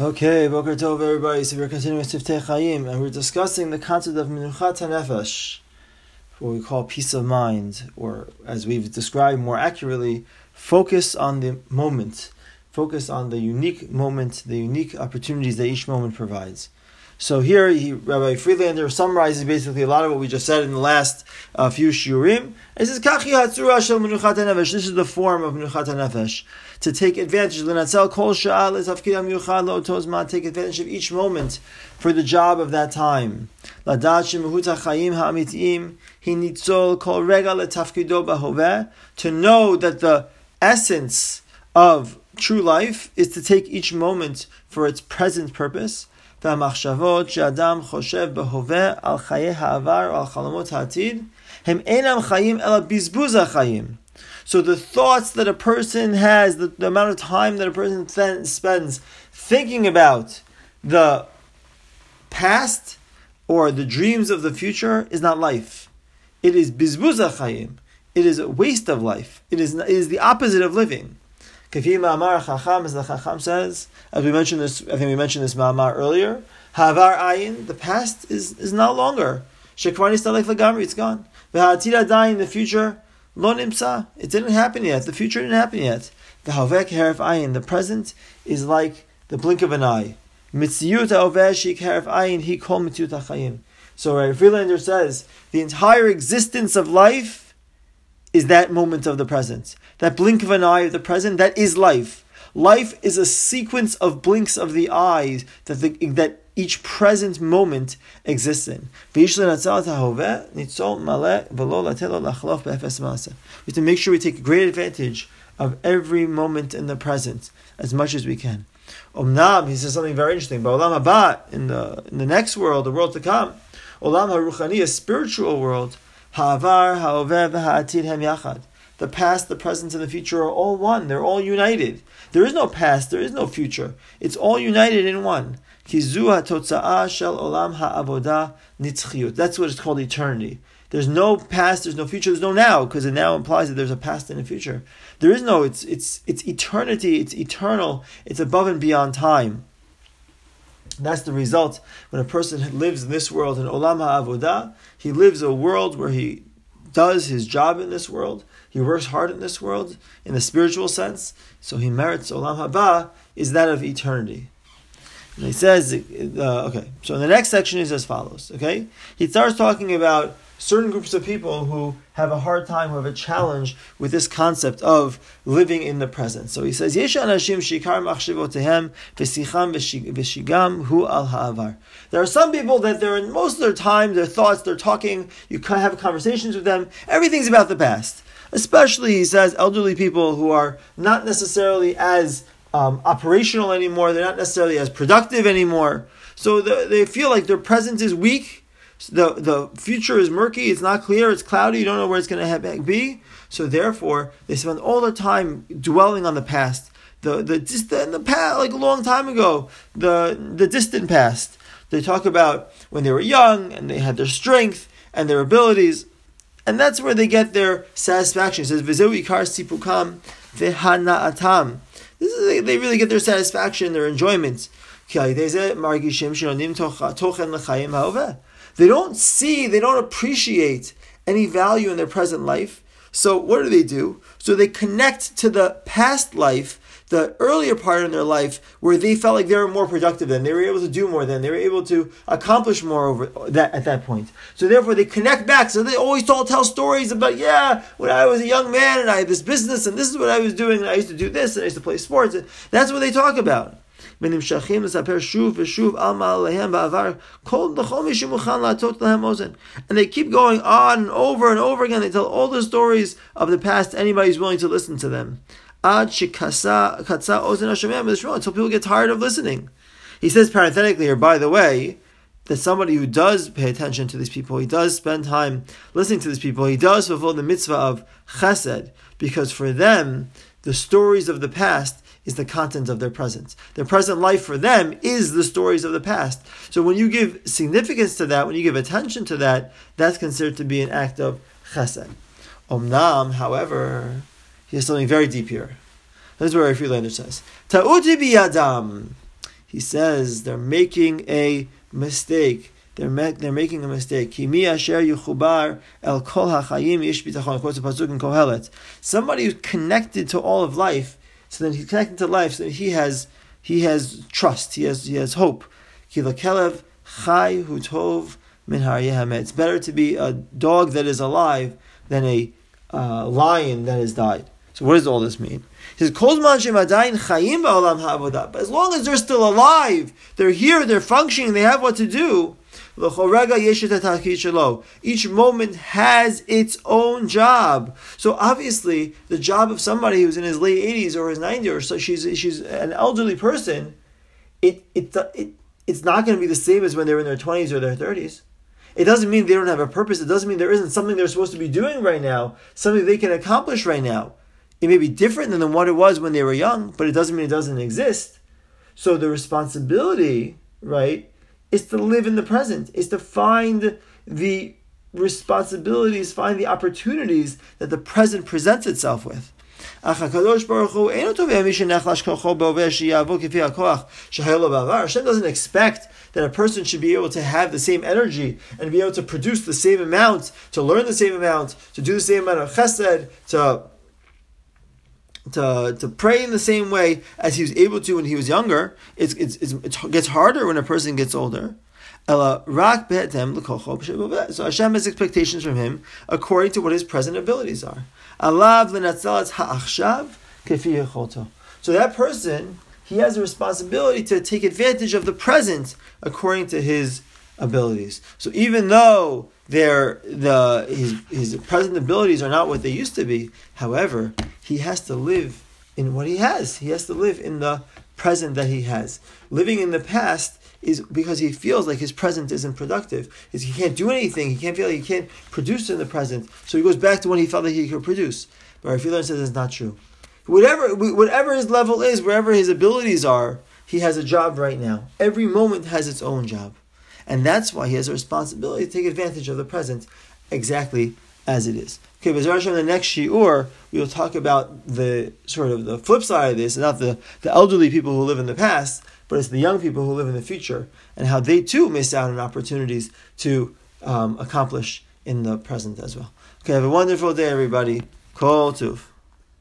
Okay, Boker Tov, everybody. So we're continuing Siftei Chaim, and we're discussing the concept of Minuchat HaNefesh, what we call peace of mind, or as we've described more accurately, focus on the moment, focus on the unique moment, the unique opportunities that each moment provides. So here, he, Rabbi Friedlander summarizes basically a lot of what we just said in the last uh, few shiurim. He says, "Kachi hatzura shel menuchat nefesh." This is the form of menuchat nefesh to take advantage. L'natzel kol lo. Take advantage of each moment for the job of that time. Ladat shemehut nitzol kol. To know that the essence of true life is to take each moment for its present purpose. והמחשבות שאדם חושב בהווה על חיי העבר או על חלומות העתיד, הם אינם חיים אלא בזבוז החיים. So the thoughts that a person has, the, the amount of time that a person th- spends thinking about the past or the dreams of the future is not life. It is bizbuz chayim. It is a waste of life. It is, it is the opposite of living. Kafi Ma'amar Chacham, as the Chacham says, as we mentioned this, I think we mentioned this Ma'amar earlier. Havar Ayin, the past is, is no longer. Shekwani Stalek Lagamri, it's gone. V'ha'atid Adayin, the future, Lo Nimsa, it didn't happen yet. The future didn't happen yet. V'havek Heref Ayin, the present is like the blink of an eye. Mitziyut Ha'oveh Shik Heref Ayin, He Kol Mitziyut HaChayim. So Rabbi Friedlander says, the entire existence of life is that moment of the present. That blink of an eye of the present, that is life. Life is a sequence of blinks of the eyes that, the, that each present moment exists in. We have to make sure we take great advantage of every moment in the present as much as we can. Omnam, he says something very interesting. But Olam Haba, in the in the next world, the world to come, Olam Haruchani, a spiritual world, Ha'avar, ha'oveh, v'ha'atid hem yachad. The past, the present, and the future are all one. They're all united. There is no past, there is no future. It's all united in one. Kizu ha'totza'ah shel olam ha'avodah nitzchiyut. That's what it's called eternity. There's no past, there's no future, there's no now, because it now implies that there's a past and a future. There is no, it's, it's, it's eternity, it's eternal, it's above and beyond time. That's the result when a person lives in this world in Olam HaAvodah. He lives a world where he does his job in this world. He works hard in this world in the spiritual sense. So he merits Olam Haba is that of eternity. And he says, uh, okay. So the next section is as follows. Okay, he starts talking about certain groups of people who have a hard time, who have a challenge with this concept of living in the present. So he says, Yesh anashim shikar machshivotehem v'sicham v'shigam hu al ha'avar. There are some people that they're in most of their time, their thoughts, they're talking, you have conversations with them, everything's about the past. Especially, he says, elderly people who are not necessarily as um, operational anymore, they're not necessarily as productive anymore. So the, they feel like their presence is weak, the the future is murky. It's not clear. It's cloudy. You don't know where it's going to be. So therefore, they spend all their time dwelling on the past. The the the, the past, like a long time ago, the the distant past. They talk about when they were young and they had their strength and their abilities, and that's where they get their satisfaction. It says "V'zeu ikar sipukam v'hanaatam." This is they really get their satisfaction, their enjoyment. They don't see, they don't appreciate any value in their present life. So what do they do? So they connect to the past life, the earlier part in their life where they felt like they were more productive than they were able to do more than they were able to accomplish more over that at that point. So therefore they connect back. So they always all tell stories about yeah, when I was a young man and I had this business and this is what I was doing and I used to do this and I used to play sports. That's what they talk about. ונמשכים לספר שוב ושוב על מעליהם בעבר, כל לכל מי שמוכן להטות להם אוזן. And they keep going on and over and over again. They tell all the stories of the past. Anybody's willing to listen to them. עד שקצה אוזן השומע ולשמוע, until people get tired of listening. He says parenthetically here, by the way, that somebody who does pay attention to these people, he does spend time listening to these people, he does fulfill the mitzvah of chesed, because for them, the stories of the past is the content of their presence. Their present life for them is the stories of the past. So when you give significance to that, when you give attention to that, that's considered to be an act of chesed. Omnam, however, he has something very deep here. This is where Friedlander says, Ta'uti biyadam. he says they're making a mistake. They're, me- they're making a mistake. Somebody who's connected to all of life, so then he's connected to life, so he has he has trust, he has he has hope. It's better to be a dog that is alive than a uh, lion that has died. So what does all this mean? He says, But as long as they're still alive, they're here, they're functioning, they have what to do. Each moment has its own job. So obviously, the job of somebody who's in his late 80s or his 90s or so, she's, she's an elderly person, it, it, it, it's not going to be the same as when they're in their 20s or their 30s. It doesn't mean they don't have a purpose. It doesn't mean there isn't something they're supposed to be doing right now, something they can accomplish right now. It may be different than what it was when they were young, but it doesn't mean it doesn't exist. So the responsibility, right, is to live in the present, is to find the responsibilities, find the opportunities that the present presents itself with. Hashem doesn't expect that a person should be able to have the same energy and be able to produce the same amount, to learn the same amount, to do the same amount of chesed, to to, to pray in the same way as he was able to when he was younger. It's, it's, it's, it gets harder when a person gets older. So Hashem has expectations from him according to what his present abilities are. So that person, he has a responsibility to take advantage of the present according to his abilities. So even though their the his his present abilities are not what they used to be, however, he has to live in what he has. He has to live in the present that he has. Living in the past is because he feels like his present isn't productive. Is he can't do anything. He can't feel like he can't produce in the present. So he goes back to when he felt that he could produce. But Rafi says it's not true. Whatever whatever his level is, wherever his abilities are, he has a job right now. Every moment has its own job. And that's why he has a responsibility to take advantage of the present exactly as it is. Okay, but in the next shiur, we will talk about the sort of the flip side of this, not the, the elderly people who live in the past, but it's the young people who live in the future, and how they too miss out on opportunities to um, accomplish in the present as well. Okay, have a wonderful day, everybody. Kol Tuv.